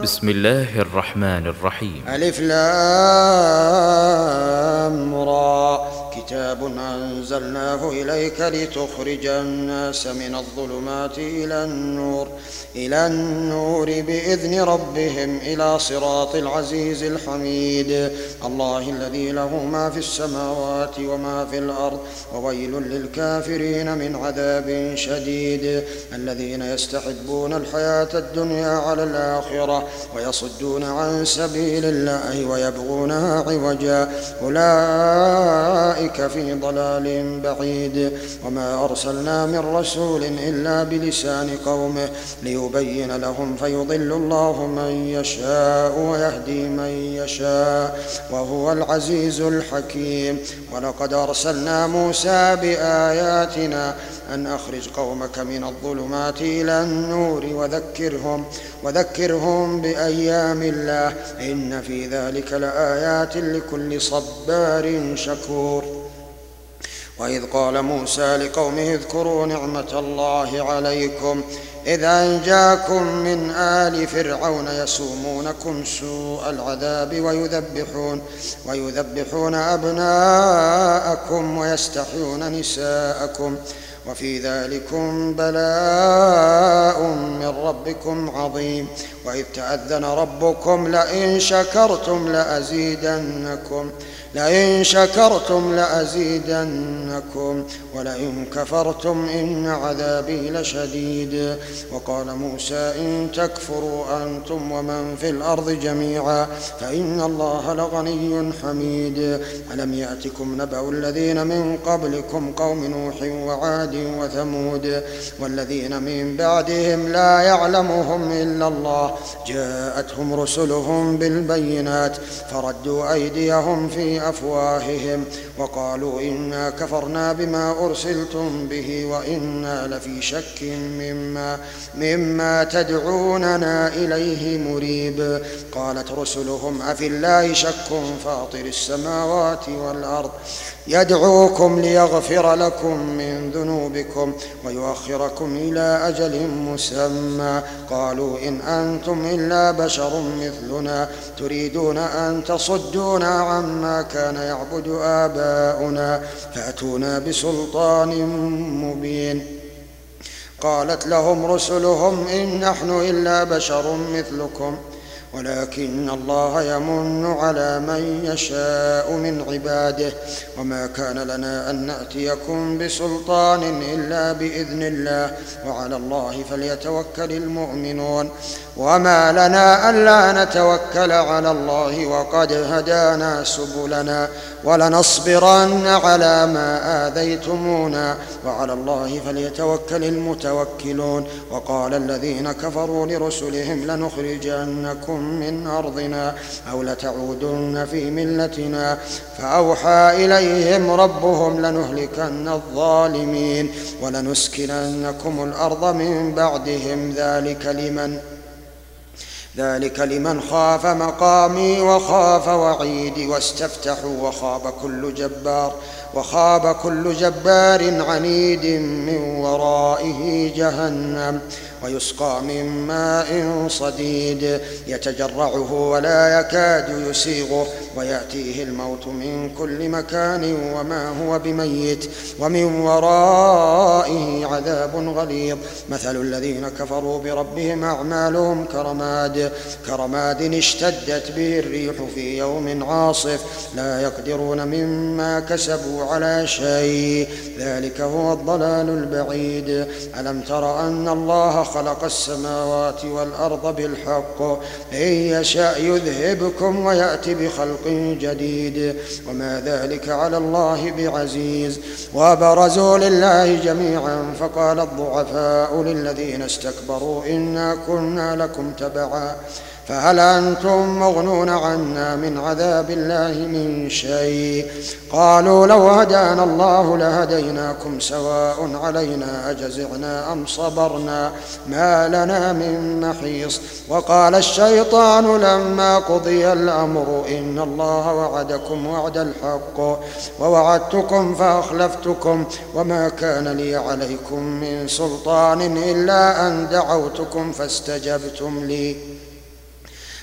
بسم الله الرحمن الرحيم. ألف لام را. كتاب أنزلناه إليك لتخرج الناس من الظلمات إلى النور إلى النور بإذن ربهم إلى صراط العزيز الحميد. الله الذي له ما في السماوات وما في الأرض وويل للكافرين من عذاب شديد. الذين يستحبون الحياة الدنيا على الآخرة ويصدون عن سبيل الله ويبغونها عوجا. أولئك في ضلال بعيد. وما أرسلنا من رسول إلا بلسان قومه ليبين لهم فيضل الله من يشاء ويهدي من يشاء وهو العزيز الحكيم. ولقد أرسلنا موسى بآياتنا أن أخرج قومك من الظلمات إلى النور وذكرهم وذكرهم بأيام الله. إن في ذلك لآيات لكل صبار شكور. وإذ قال موسى لقومه اذكروا نعمة الله عليكم إذا أنجاكم من آل فرعون يسومونكم سوء العذاب ويذبحون ويذبحون أبناءكم ويستحيون نساءكم وفي ذلكم بلاء من ربكم عظيم وإذ تأذن ربكم لئن شكرتم لأزيدنكم لئن شكرتم لأزيدنكم ولئن كفرتم إن عذابي لشديد. وقال موسى إن تكفروا أنتم ومن في الأرض جميعا فإن الله لغني حميد. ألم يأتكم نبأ الذين من قبلكم قوم نوح وعاد وثمود والذين من بعدهم لا يعلمهم إلا الله. جاءتهم رسلهم بالبينات فردوا أيديهم في أفواههم وقالوا إنا كفرنا بما أرسلتم به وإنا لفي شك مما مما تدعوننا إليه مريب. قالت رسلهم أفي الله شك فاطر السماوات والأرض. يدعوكم ليغفر لكم من ذنوبكم ويؤخركم إلى أجل مسمى. قالوا إن أنتم إلا بشر مثلنا. تريدون أن تصدونا عما كان يعبد آباؤنا فأتونا بسلطان مبين. قالت لهم رسلهم إن نحن إلا بشر مثلكم. ولكن الله يمن على من يشاء من عباده. وما كان لنا أن نأتيكم بسلطان إلا بإذن الله. وعلى الله فليتوكل المؤمنون. وما لنا ألا نتوكل على الله وقد هدانا سبلنا. ولنصبرن على ما آذيتمونا. وعلى الله فليتوكل المتوكلون. وقال الذين كفروا لرسلهم لنخرجنكم من أرضنا أو لتعودن في ملتنا فأوحى إليهم ربهم لنهلكن الظالمين ولنسكننكم الأرض من بعدهم ذلك لمن ذلك لمن خاف مقامي وخاف وعيدي واستفتحوا وخاب كل جبار وخاب كل جبار عنيد من ورائه جهنم ويسقى من ماء صديد يتجرعه ولا يكاد يسيغه ويأتيه الموت من كل مكان وما هو بميت ومن ورائه عذاب غليظ. مثل الذين كفروا بربهم أعمالهم كرماد كرماد اشتدت به الريح في يوم عاصف. لا يقدرون مما كسبوا على شيء. ذلك هو الضلال البعيد. ألم تر أن الله خلق السماوات والأرض بالحق؟ إن يشا يذهبكم ويأتي بخلق جديد. وما ذلك على الله بعزيز. وبرزوا لله جميعا. فقال الضعفاء للذين استكبروا إنا كنا لكم تبعا. فهل أنتم مغنون عنا من عذاب الله من شيء؟ قالوا لو هدانا الله لهديناكم سواء علينا أجزعنا أم صبرنا ما لنا من محيص. وقال الشيطان لما قضي الأمر إن الله وعدكم وعد الحق ووعدتكم فأخلفتكم وما كان لي عليكم من سلطان إلا أن دعوتكم فاستجبتم لي.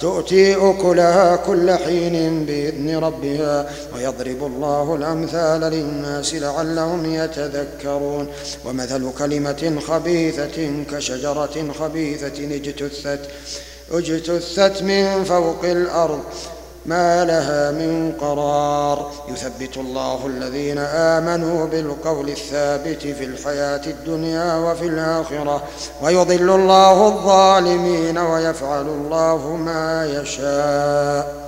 تؤتي أكلها كل حين بإذن ربها ويضرب الله الأمثال للناس لعلهم يتذكرون. ومثل كلمة خبيثة كشجرة خبيثة اجتثت اجتثت من فوق الأرض. ما لها من قرار. يثبت الله الذين آمنوا بالقول الثابت في الحياة الدنيا وفي الآخرة ويضل الله الظالمين ويفعل الله ما يشاء.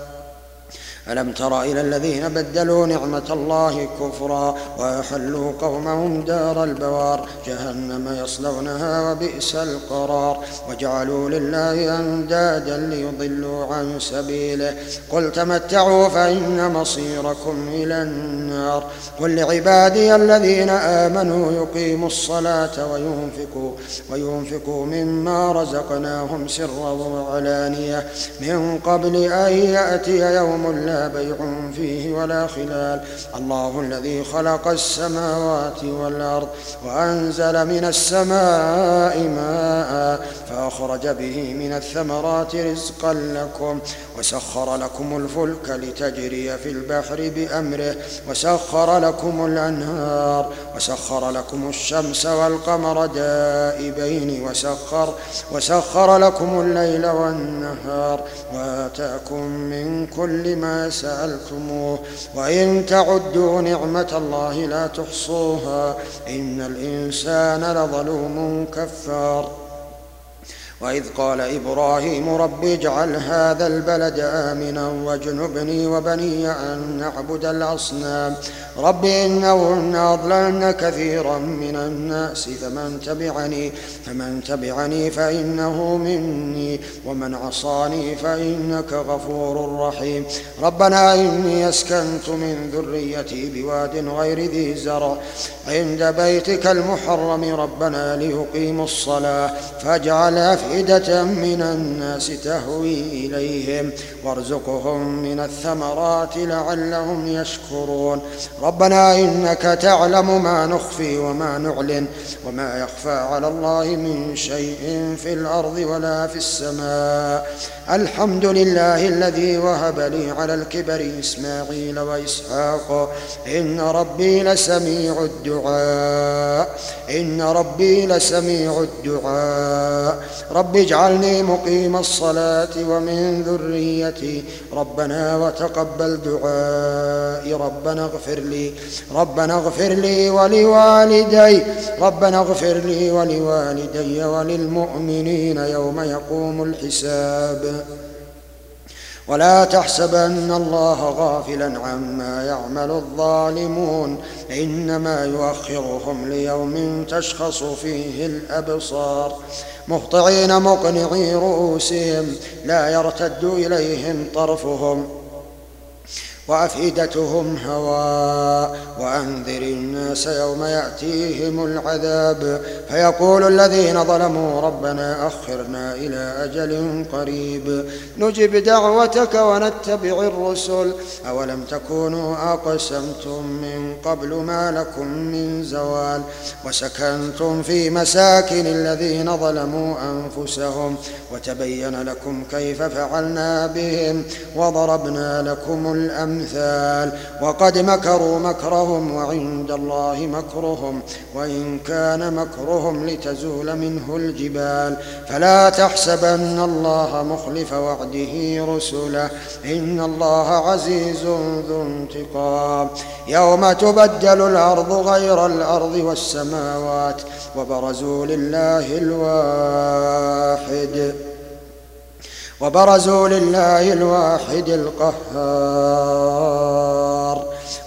ألم تر إلى الذين بدلوا نعمة الله كفرا وأحلوا قومهم دار البوار جهنم يصلونها وبئس القرار وجعلوا لله أندادا ليضلوا عن سبيله قل تمتعوا فإن مصيركم إلى النار قل لعبادي الذين آمنوا يقيموا الصلاة وينفقوا وينفقوا مما رزقناهم سرا وعلانية من قبل أن يأتي يوم لا بيع فيه ولا خلال. الله الذي خلق السماوات والأرض وأنزل من السماء ماء فأخرج به من الثمرات رزقا لكم وسخر لكم الفلك لتجري في البحر بأمره وسخر لكم الأنهار وسخر لكم الشمس والقمر دائبين وسخر وسخر لكم الليل والنهار. وآتاكم من كل ما سألتموه وإن تعدوا نعمة الله لا تحصوها إن الإنسان لظلوم كفار. وإذ قال إبراهيم رب اجعل هذا البلد آمنا واجنبني وبني أن نعبد الأصنام. رب إنهن أضللن كثيرا من الناس فمن تبعني فمن تبعني فإنه مني ومن عصاني فإنك غفور رحيم. ربنا إني أسكنت من ذريتي بواد غير ذي زرع. عند بيتك المحرم ربنا ليقيموا الصلاة فاجعل أفئدة من الناس تهوي إليهم وارزقهم من الثمرات لعلهم يشكرون. ربنا إنك تعلم ما نخفي وما نعلن وما يخفى على الله من شيء في الأرض ولا في السماء. الحمد لله الذي وهب لي على الكبر إسماعيل وإسحاق. إن ربي لسميع الدعاء. إن ربي لسميع الدعاء. رب اجعلني مقيم الصلاة ومن ذريتي ربنا وتقبل دعائي ربنا اغفر لي ربنا اغفر لي ولوالدي ربنا اغفر لي ولوالدي وللمؤمنين يوم يقوم الحساب ولا تحسبن الله غافلا عما يعمل الظالمون إنما يؤخرهم ليوم تشخص فيه الأبصار مهطعين مقنعي رؤوسهم لا يرتد إليهم طرفهم. وأفئدتهم هواء وأنذر الناس يوم يأتيهم العذاب. فيقول الذين ظلموا ربنا أخرنا إلى أجل قريب. نجب دعوتك ونتبع الرسل. أولم تكونوا أقسمتم من قبل ما لكم من زوال؟ وسكنتم في مساكن الذين ظلموا أنفسهم. وتبين لكم كيف فعلنا بهم. وضربنا لكم الامر الأمثال وقد مكروا مكرهم وعند الله مكرهم وإن كان مكرهم لتزول منه الجبال. فلا تحسبن الله مخلف وعده رسله إن الله عزيز ذو انتقام. يوم تبدل الأرض غير الأرض والسماوات وبرزوا لله الواحد. وبرزوا لله الواحد القهار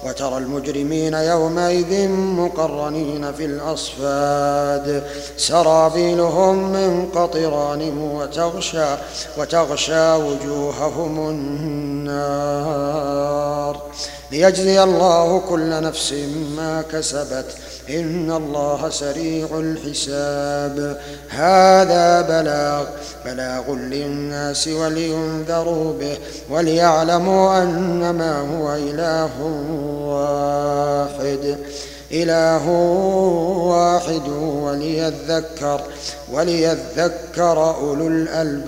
وترى المجرمين يومئذ مقرنين في الأصفاد. سرابيلهم من قطران وتغشى وتغشى وجوههم النار. ليجزي الله كل نفس ما كسبت. إن الله سريع الحساب. هذا بلاغ بلاغ للناس ولينذروا به وليعلموا أنما هو إله واحد. إله واحد وليذكر وليذكر أولو الألباب.